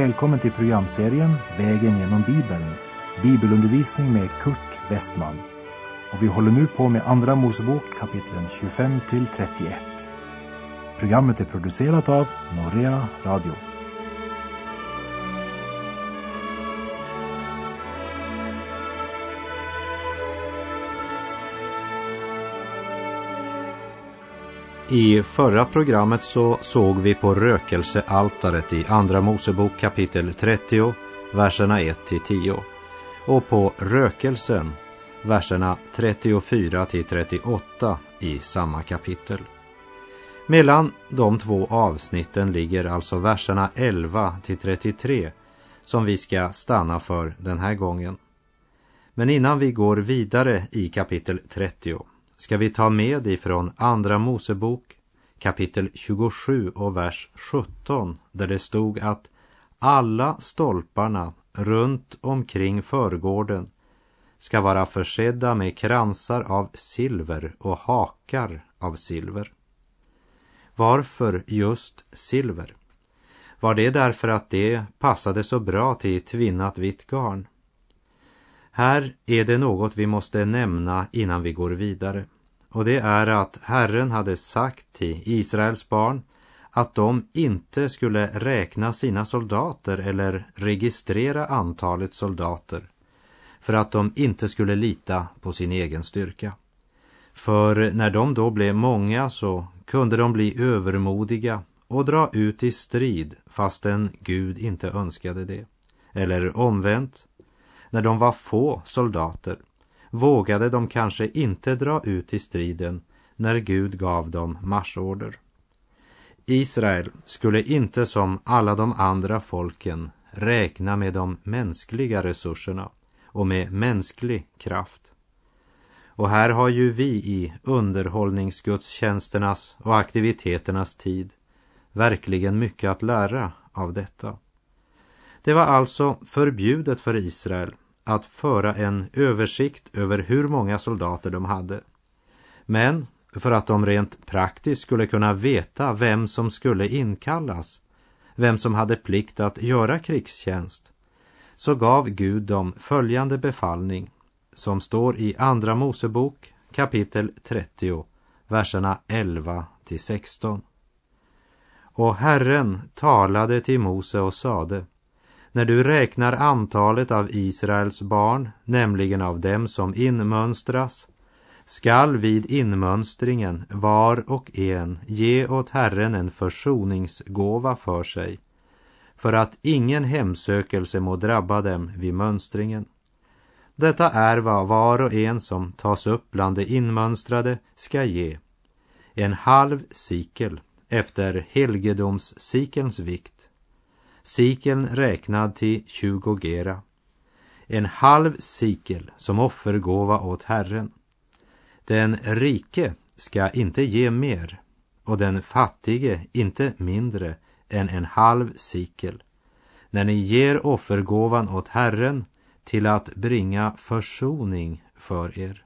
välkommen till programserien Vägen genom Bibeln, bibelundervisning med Kurt Westman. Och vi håller nu på med Andra Mosebok kapitlen 25 till 31. Programmet är producerat av Norea Radio. I förra programmet så såg vi på rökelsealtaret i Andra Mosebok kapitel 30, verserna 1 till 10 och på rökelsen, verserna 34 till 38 i samma kapitel. Mellan de två avsnitten ligger alltså verserna 11 till 33 som vi ska stanna för den här gången. Men innan vi går vidare i kapitel 30 ska vi ta med ifrån Andra Mosebok kapitel 27 och vers 17 där det stod att alla stolparna runt omkring förgården ska vara försedda med kransar av silver och hakar av silver. Varför just silver? Var det därför att det passade så bra till tvinnat vitt garn? Här är det något vi måste nämna innan vi går vidare. Och det är att Herren hade sagt till Israels barn att de inte skulle räkna sina soldater eller registrera antalet soldater för att de inte skulle lita på sin egen styrka. För när de då blev många så kunde de bli övermodiga och dra ut i strid fastän Gud inte önskade det. Eller omvänt, när de var få soldater vågade de kanske inte dra ut i striden när Gud gav dem marschorder. Israel skulle inte som alla de andra folken räkna med de mänskliga resurserna och med mänsklig kraft. Och här har ju vi i underhållningsgudstjänsternas och aktiviteternas tid verkligen mycket att lära av detta. Det var alltså förbjudet för Israel att föra en översikt över hur många soldater de hade. Men för att de rent praktiskt skulle kunna veta vem som skulle inkallas, vem som hade plikt att göra krigstjänst, så gav Gud dem följande befallning som står i Andra Mosebok kapitel 30, verserna 11 till 16. Och Herren talade till Mose och sade när du räknar antalet av Israels barn, nämligen av dem som inmönstras, skall vid inmönstringen var och en ge åt Herren en försoningsgåva för sig, för att ingen hemsökelse må drabba dem vid mönstringen. Detta är vad var och en som tas upp bland de inmönstrade ska ge. En halv sikel efter helgedomssikelns vikt sikeln räknad till 20 gera. En halv sikel som offergåva åt Herren. Den rike ska inte ge mer och den fattige inte mindre än en halv sikel när ni ger offergåvan åt Herren till att bringa försoning för er.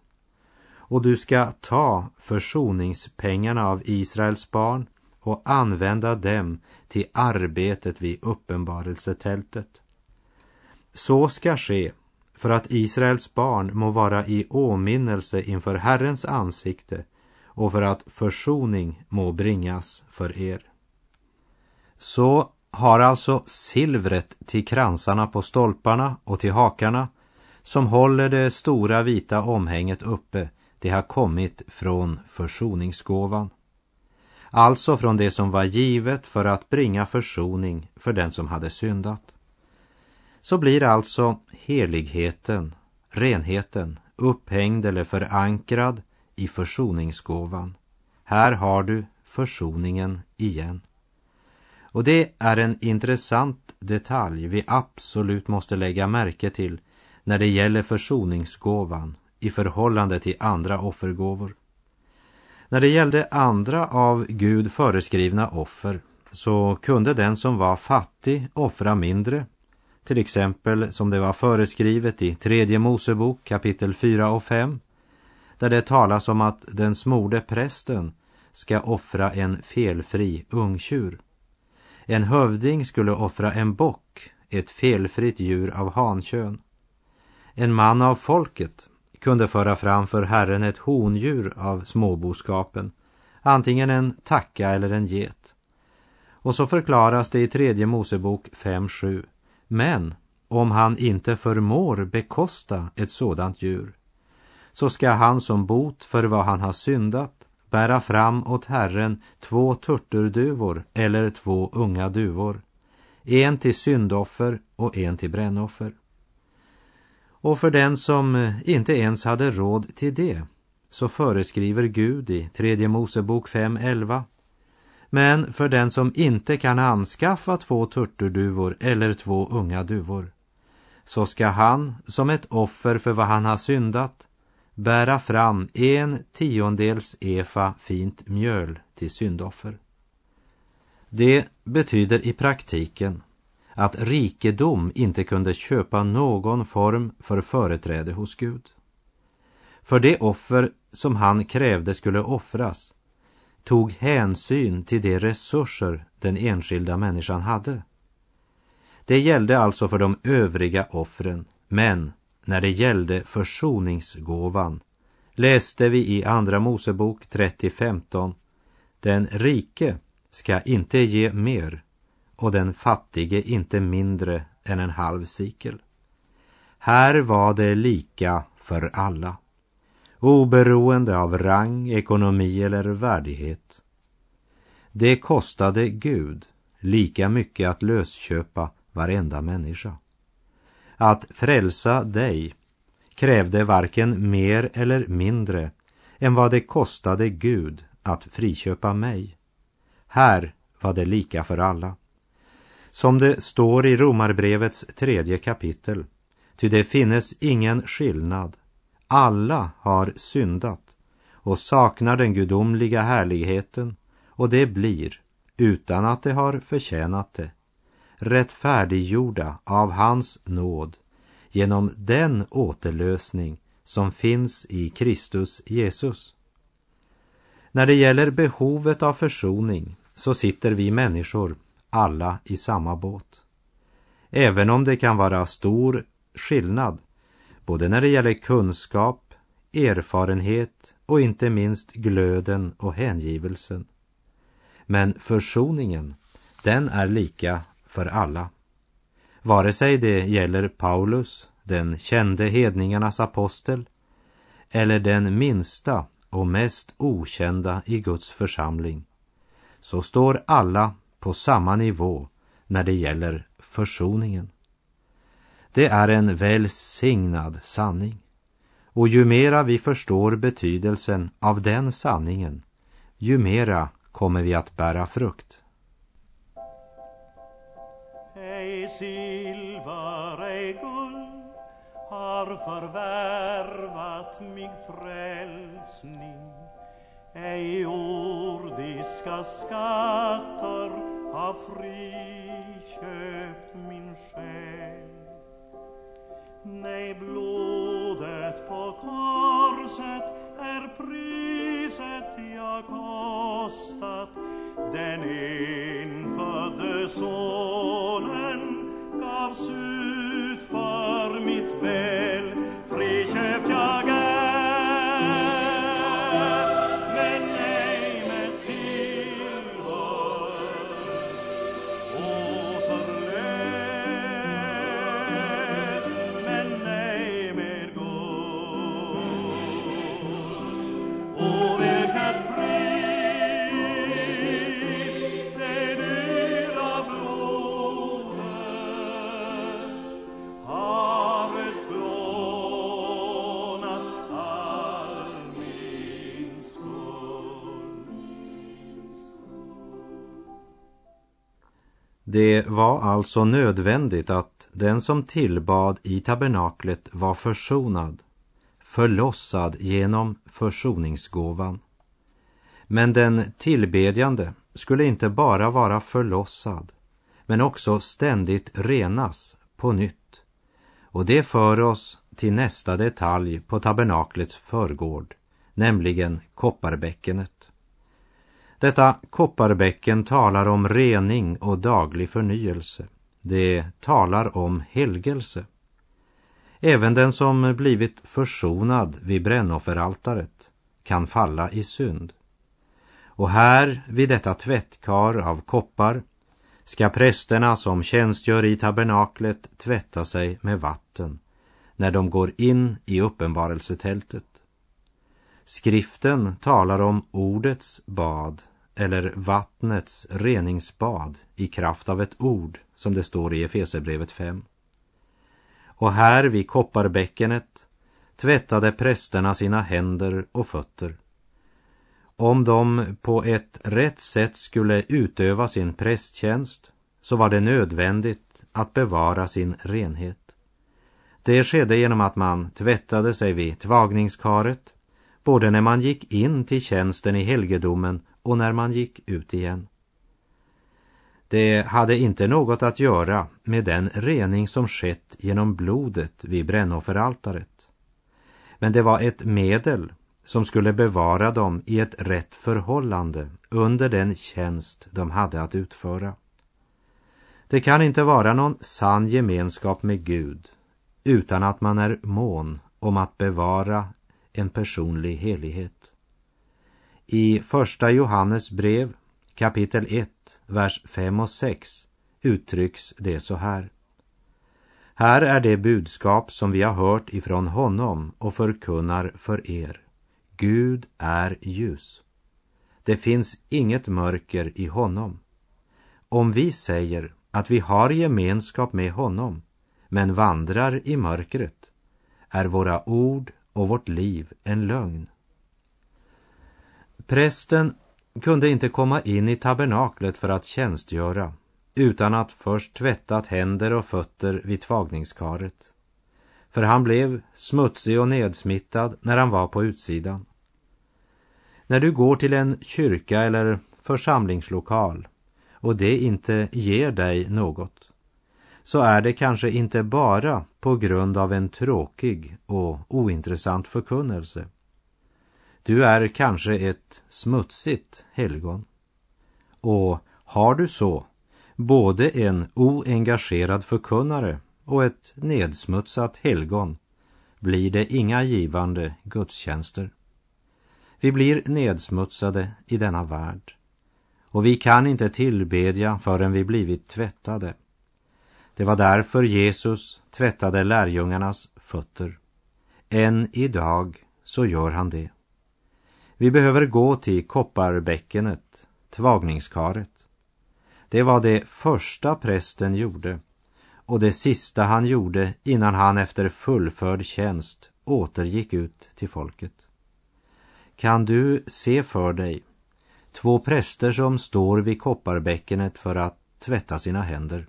Och du ska ta försoningspengarna av Israels barn och använda dem till arbetet vid uppenbarelsetältet. Så ska ske för att Israels barn må vara i åminnelse inför Herrens ansikte och för att försoning må bringas för er. Så har alltså silvret till kransarna på stolparna och till hakarna som håller det stora vita omhänget uppe, det har kommit från försoningsgåvan alltså från det som var givet för att bringa försoning för den som hade syndat. Så blir alltså heligheten, renheten, upphängd eller förankrad i försoningsgåvan. Här har du försoningen igen. Och det är en intressant detalj vi absolut måste lägga märke till när det gäller försoningsgåvan i förhållande till andra offergåvor. När det gällde andra av Gud föreskrivna offer så kunde den som var fattig offra mindre, till exempel som det var föreskrivet i tredje Mosebok kapitel 4 och 5, där det talas om att den smorde prästen ska offra en felfri ungtjur. En hövding skulle offra en bock, ett felfritt djur av hankön. En man av folket kunde föra fram för Herren ett hondjur av småboskapen, antingen en tacka eller en get. Och så förklaras det i tredje Mosebok 5.7. Men om han inte förmår bekosta ett sådant djur, så ska han som bot för vad han har syndat bära fram åt Herren två turturduvor eller två unga duvor, en till syndoffer och en till brännoffer. Och för den som eh, inte ens hade råd till det så föreskriver Gud i tredje Mosebok 5.11 men för den som inte kan anskaffa två turturduvor eller två unga duvor så ska han som ett offer för vad han har syndat bära fram en tiondels efa fint mjöl till syndoffer. Det betyder i praktiken att rikedom inte kunde köpa någon form för företräde hos Gud. För det offer som han krävde skulle offras tog hänsyn till de resurser den enskilda människan hade. Det gällde alltså för de övriga offren, men när det gällde försoningsgåvan läste vi i Andra Mosebok 30.15 Den rike ska inte ge mer och den fattige inte mindre än en halv sikel. Här var det lika för alla, oberoende av rang, ekonomi eller värdighet. Det kostade Gud lika mycket att lösköpa varenda människa. Att frälsa dig krävde varken mer eller mindre än vad det kostade Gud att friköpa mig. Här var det lika för alla. Som det står i Romarbrevets tredje kapitel, ty det finnes ingen skillnad. Alla har syndat och saknar den gudomliga härligheten och det blir, utan att de har förtjänat det, rättfärdiggjorda av hans nåd genom den återlösning som finns i Kristus Jesus. När det gäller behovet av försoning så sitter vi människor alla i samma båt. Även om det kan vara stor skillnad både när det gäller kunskap, erfarenhet och inte minst glöden och hängivelsen. Men försoningen, den är lika för alla. Vare sig det gäller Paulus, den kände hedningarnas apostel, eller den minsta och mest okända i Guds församling, så står alla på samma nivå när det gäller försoningen. Det är en välsignad sanning. Och ju mera vi förstår betydelsen av den sanningen, ju mera kommer vi att bära frukt. Ej silver, ej guld har förvärvat mig frälsning ej jordiska skatter har friköpt min själ. Nej, blodet på korset är priset jag kostat. Den enfödde sonen gavs ut Det var alltså nödvändigt att den som tillbad i tabernaklet var försonad, förlossad genom försoningsgåvan. Men den tillbedjande skulle inte bara vara förlossad, men också ständigt renas på nytt. Och det för oss till nästa detalj på tabernaklets förgård, nämligen kopparbäckenet. Detta kopparbäcken talar om rening och daglig förnyelse. Det talar om helgelse. Även den som blivit försonad vid brännofferaltaret kan falla i synd. Och här vid detta tvättkar av koppar ska prästerna som tjänstgör i tabernaklet tvätta sig med vatten när de går in i uppenbarelsetältet. Skriften talar om ordets bad eller vattnets reningsbad i kraft av ett ord som det står i Efesebrevet 5. Och här vid kopparbäckenet tvättade prästerna sina händer och fötter. Om de på ett rätt sätt skulle utöva sin prästtjänst så var det nödvändigt att bevara sin renhet. Det skedde genom att man tvättade sig vid tvagningskaret, både när man gick in till tjänsten i helgedomen och när man gick ut igen. Det hade inte något att göra med den rening som skett genom blodet vid brännofferaltaret. Men det var ett medel som skulle bevara dem i ett rätt förhållande under den tjänst de hade att utföra. Det kan inte vara någon sann gemenskap med Gud utan att man är mån om att bevara en personlig helighet. I första Johannes brev kapitel 1, vers 5 och 6 uttrycks det så här. Här är det budskap som vi har hört ifrån honom och förkunnar för er. Gud är ljus. Det finns inget mörker i honom. Om vi säger att vi har gemenskap med honom men vandrar i mörkret är våra ord och vårt liv en lögn. Prästen kunde inte komma in i tabernaklet för att tjänstgöra utan att först tvättat händer och fötter vid tvagningskaret. För han blev smutsig och nedsmittad när han var på utsidan. När du går till en kyrka eller församlingslokal och det inte ger dig något så är det kanske inte bara på grund av en tråkig och ointressant förkunnelse. Du är kanske ett smutsigt helgon. Och har du så både en oengagerad förkunnare och ett nedsmutsat helgon blir det inga givande gudstjänster. Vi blir nedsmutsade i denna värld och vi kan inte tillbedja förrän vi blivit tvättade. Det var därför Jesus tvättade lärjungarnas fötter. Än idag så gör han det. Vi behöver gå till kopparbäckenet, tvagningskaret. Det var det första prästen gjorde och det sista han gjorde innan han efter fullförd tjänst återgick ut till folket. Kan du se för dig två präster som står vid kopparbäckenet för att tvätta sina händer?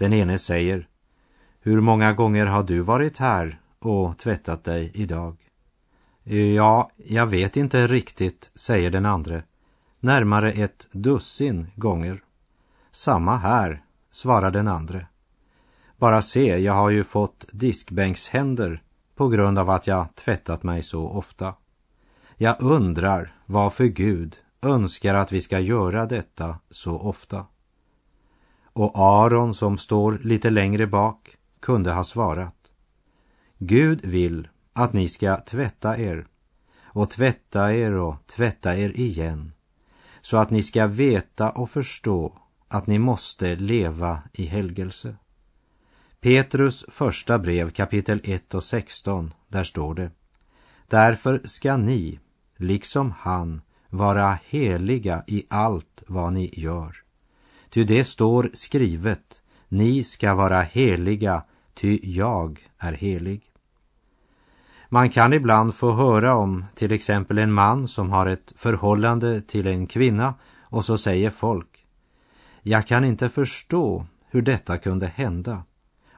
Den ene säger Hur många gånger har du varit här och tvättat dig idag? Ja, jag vet inte riktigt, säger den andre. Närmare ett dussin gånger. Samma här, svarar den andre. Bara se, jag har ju fått diskbänkshänder på grund av att jag tvättat mig så ofta. Jag undrar varför Gud önskar att vi ska göra detta så ofta. Och Aron som står lite längre bak kunde ha svarat. Gud vill att ni ska tvätta er och tvätta er och tvätta er igen så att ni ska veta och förstå att ni måste leva i helgelse. Petrus första brev kapitel 1 och 16, där står det Därför ska ni, liksom han, vara heliga i allt vad ni gör. Ty det står skrivet, ni ska vara heliga, ty jag är helig. Man kan ibland få höra om till exempel en man som har ett förhållande till en kvinna och så säger folk Jag kan inte förstå hur detta kunde hända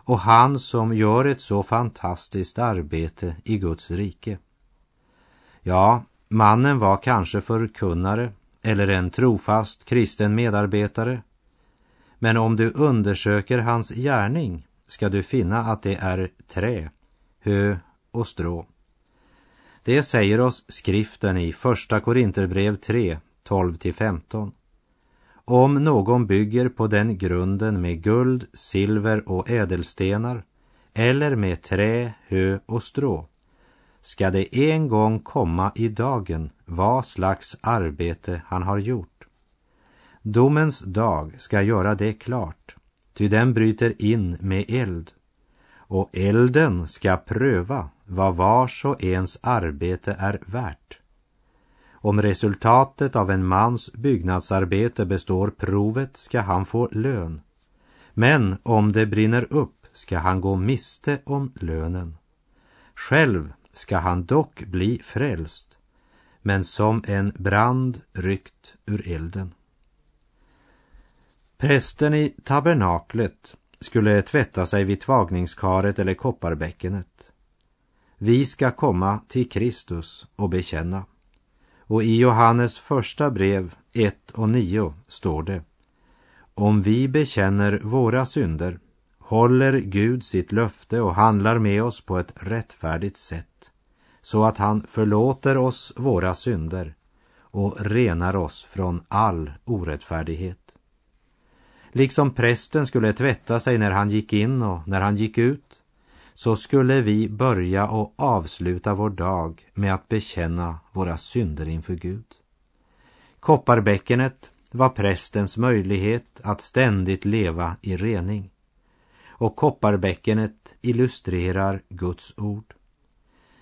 och han som gör ett så fantastiskt arbete i Guds rike. Ja, mannen var kanske förkunnare eller en trofast kristen medarbetare. Men om du undersöker hans gärning ska du finna att det är trä, hö och strå. Det säger oss skriften i Första Korinterbrev 3, 12-15. Om någon bygger på den grunden med guld, silver och ädelstenar eller med trä, hö och strå ska det en gång komma i dagen vad slags arbete han har gjort. Domens dag ska göra det klart, ty den bryter in med eld. Och elden ska pröva vad vars och ens arbete är värt. Om resultatet av en mans byggnadsarbete består provet ska han få lön. Men om det brinner upp ska han gå miste om lönen. Själv ska han dock bli frälst, men som en brand ryckt ur elden. Prästen i tabernaklet skulle tvätta sig vid tvagningskaret eller kopparbäckenet. Vi ska komma till Kristus och bekänna. Och i Johannes första brev 1 och 9 står det Om vi bekänner våra synder håller Gud sitt löfte och handlar med oss på ett rättfärdigt sätt så att han förlåter oss våra synder och renar oss från all orättfärdighet. Liksom prästen skulle tvätta sig när han gick in och när han gick ut så skulle vi börja och avsluta vår dag med att bekänna våra synder inför Gud. Kopparbäckenet var prästens möjlighet att ständigt leva i rening. Och kopparbäckenet illustrerar Guds ord.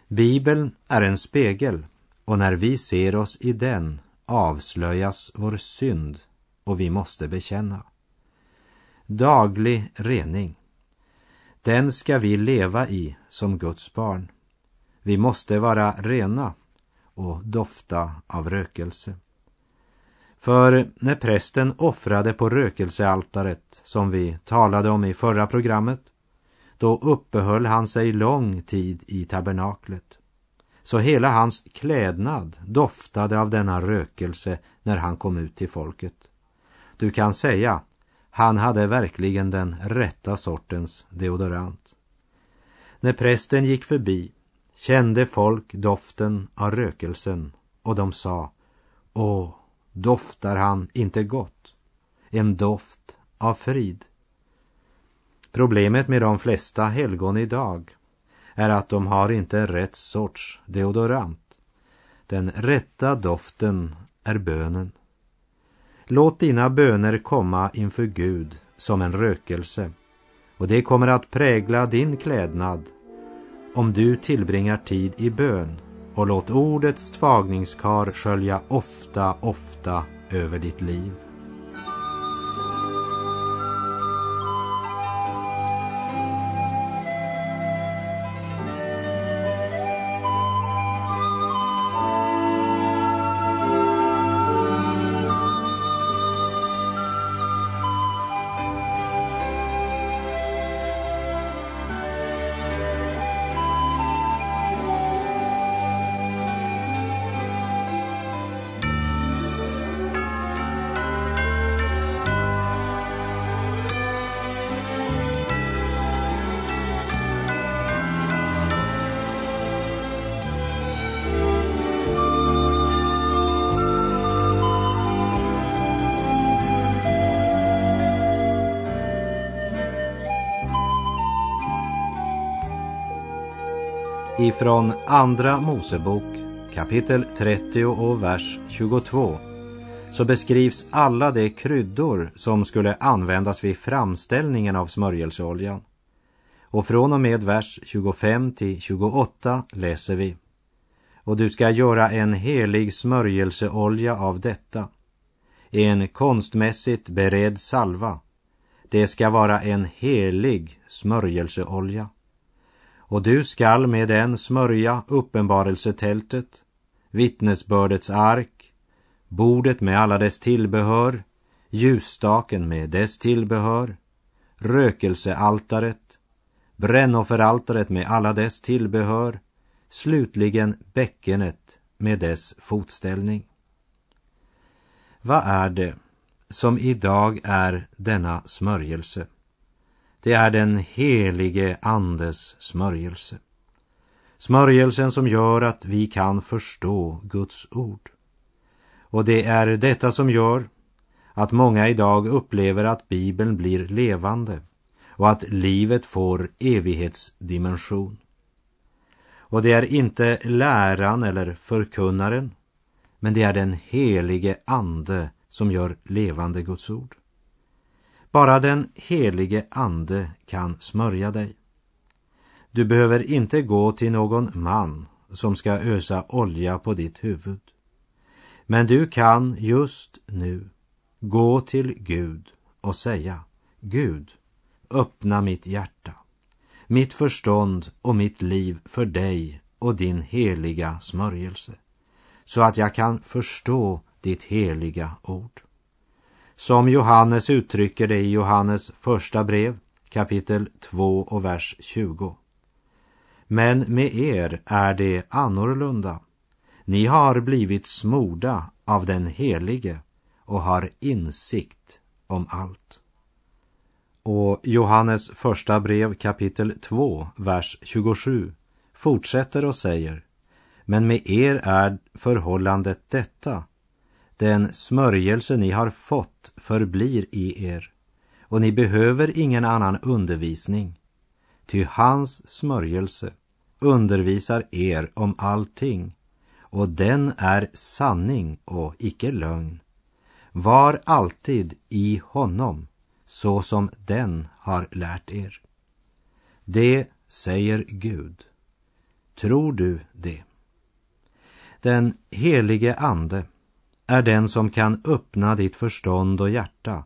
Bibeln är en spegel och när vi ser oss i den avslöjas vår synd och vi måste bekänna. Daglig rening. Den ska vi leva i som Guds barn. Vi måste vara rena och dofta av rökelse. För när prästen offrade på rökelsealtaret, som vi talade om i förra programmet, då uppehöll han sig lång tid i tabernaklet. Så hela hans klädnad doftade av denna rökelse när han kom ut till folket. Du kan säga, han hade verkligen den rätta sortens deodorant. När prästen gick förbi kände folk doften av rökelsen och de sa, Åh, doftar han inte gott? En doft av frid. Problemet med de flesta helgon idag är att de har inte rätt sorts deodorant. Den rätta doften är bönen. Låt dina böner komma inför Gud som en rökelse och det kommer att prägla din klädnad om du tillbringar tid i bön och låt ordets tvagningskar skölja ofta, ofta över ditt liv. Ifrån Andra Mosebok kapitel 30 och vers 22 så beskrivs alla de kryddor som skulle användas vid framställningen av smörjelseoljan. Och från och med vers 25 till 28 läser vi. Och du ska göra en helig smörjelseolja av detta, en konstmässigt beredd salva. Det ska vara en helig smörjelseolja och du skall med den smörja uppenbarelsetältet, vittnesbördets ark, bordet med alla dess tillbehör, ljusstaken med dess tillbehör, rökelsealtaret, brännofferaltaret med alla dess tillbehör, slutligen bäckenet med dess fotställning. Vad är det som idag är denna smörjelse? Det är den helige Andes smörjelse. Smörjelsen som gör att vi kan förstå Guds ord. Och det är detta som gör att många idag upplever att Bibeln blir levande och att livet får evighetsdimension. Och det är inte läran eller förkunnaren, men det är den helige Ande som gör levande Guds ord. Bara den helige Ande kan smörja dig. Du behöver inte gå till någon man som ska ösa olja på ditt huvud. Men du kan just nu gå till Gud och säga Gud, öppna mitt hjärta, mitt förstånd och mitt liv för dig och din heliga smörjelse, så att jag kan förstå ditt heliga ord. Som Johannes uttrycker det i Johannes första brev, kapitel 2 och vers 20. Men med er är det annorlunda. Ni har blivit smorda av den helige och har insikt om allt. Och Johannes första brev kapitel 2, vers 27 fortsätter och säger Men med er är förhållandet detta den smörjelse ni har fått förblir i er och ni behöver ingen annan undervisning ty hans smörjelse undervisar er om allting och den är sanning och icke lögn. Var alltid i honom så som den har lärt er. Det säger Gud. Tror du det? Den helige Ande är den som kan öppna ditt förstånd och hjärta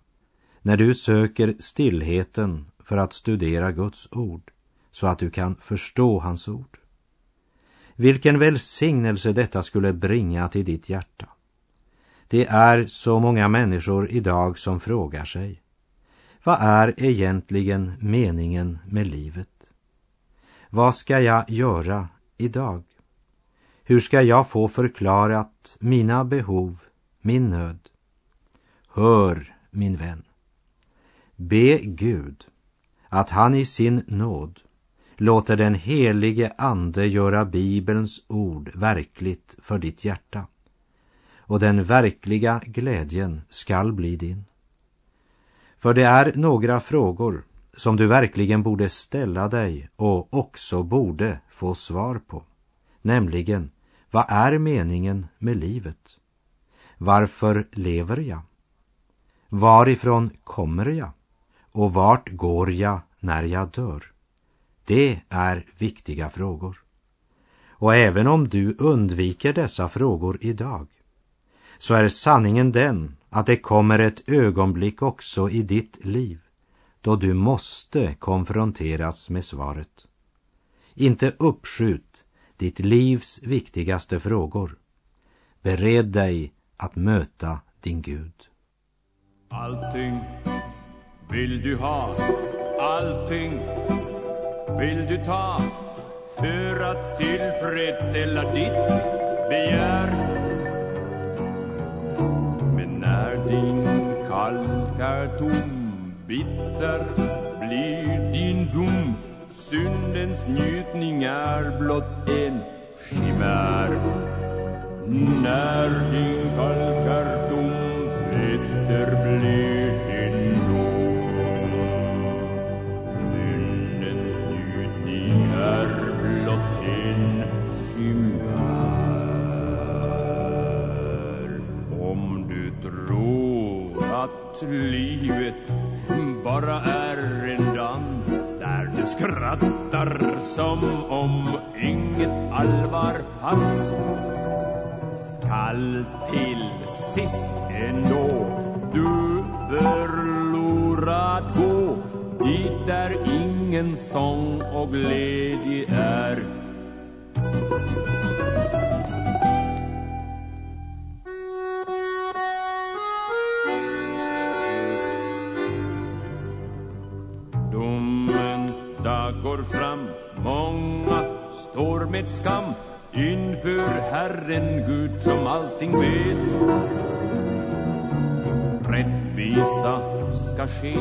när du söker stillheten för att studera Guds ord så att du kan förstå hans ord. Vilken välsignelse detta skulle bringa till ditt hjärta. Det är så många människor idag som frågar sig vad är egentligen meningen med livet? Vad ska jag göra idag? Hur ska jag få förklarat mina behov, min nöd? Hör, min vän. Be Gud att han i sin nåd låter den helige Ande göra Bibelns ord verkligt för ditt hjärta. Och den verkliga glädjen skall bli din. För det är några frågor som du verkligen borde ställa dig och också borde få svar på. Nämligen, vad är meningen med livet? Varför lever jag? Varifrån kommer jag? Och vart går jag när jag dör? Det är viktiga frågor. Och även om du undviker dessa frågor idag så är sanningen den att det kommer ett ögonblick också i ditt liv då du måste konfronteras med svaret. Inte uppskjut ditt livs viktigaste frågor. Bered dig att möta din Gud. Allting vill du ha, allting vill du ta för att tillfredsställa ditt begär. Men när din kalk är tom, bitter blir din dom. Syndens njutning är blott en chimär. När din kalk är tom, bitter blir din dom. Syndens njutning är blott en chimär. Om du tror att livet bara är en dans där du skrattar som om inget allvar fanns Kall till sist ändå du förlorad gå. Dit där ingen sång och glädje är. Domens dag går fram. Många står med skam för Herren Gud som allting vet Rättvisa ska ske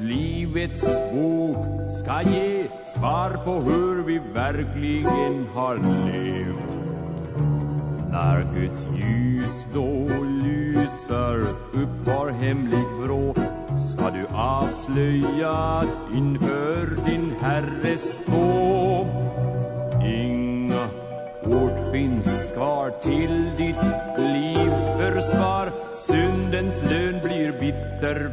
Livets bok ska ge svar på hur vi verkligen har levt När Guds ljus då lyser upp var hemlig vrå ska du avslöja inför din Herre stå. Till ditt livs försvar. Syndens lön blir bitter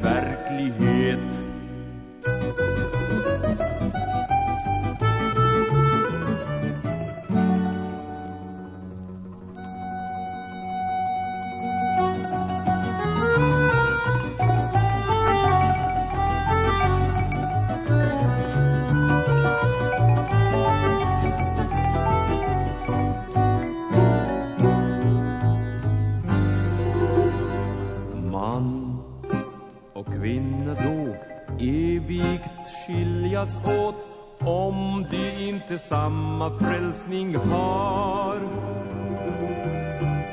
skiljas åt om de inte samma frälsning har.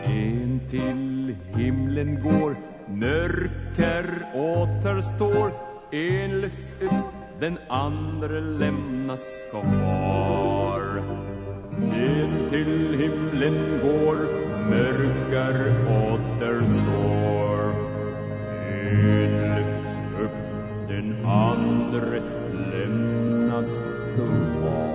En till himlen går, mörker återstår, en lyfts upp, den andra lämnas kvar. En till himlen går, mörker återstår. En andre andra lämnas kvar.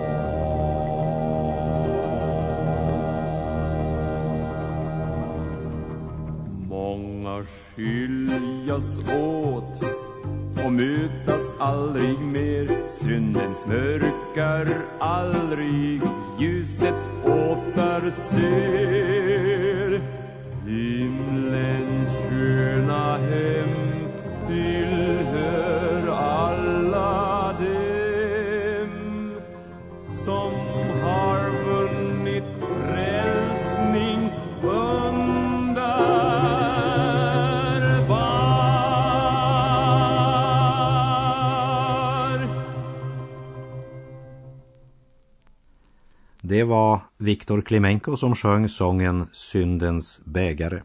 Många skiljas åt och mötas aldrig mer. Syndens mörker aldrig. Ljuset återser. Det var Viktor Klimenko som sjöng sången Syndens bägare.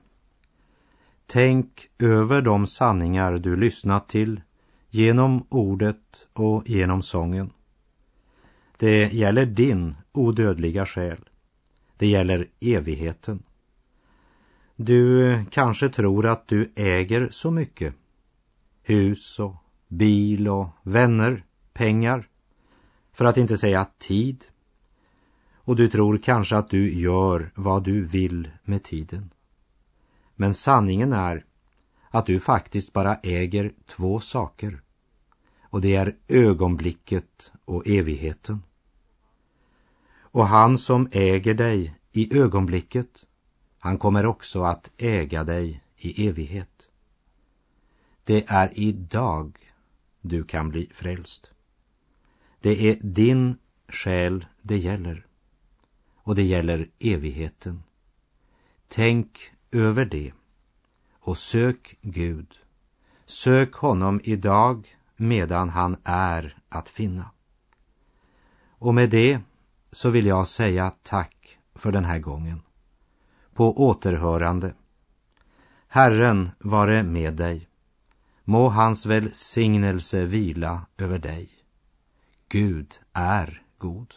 Tänk över de sanningar du lyssnat till genom ordet och genom sången. Det gäller din odödliga själ. Det gäller evigheten. Du kanske tror att du äger så mycket. Hus och bil och vänner, pengar, för att inte säga tid. Och du tror kanske att du gör vad du vill med tiden. Men sanningen är att du faktiskt bara äger två saker. Och det är ögonblicket och evigheten. Och han som äger dig i ögonblicket, han kommer också att äga dig i evighet. Det är idag du kan bli frälst. Det är din själ det gäller. Och det gäller evigheten. Tänk över det och sök Gud. Sök honom idag medan han är att finna. Och med det så vill jag säga tack för den här gången. På återhörande. Herren vare med dig. Må hans välsignelse vila över dig. Gud är god.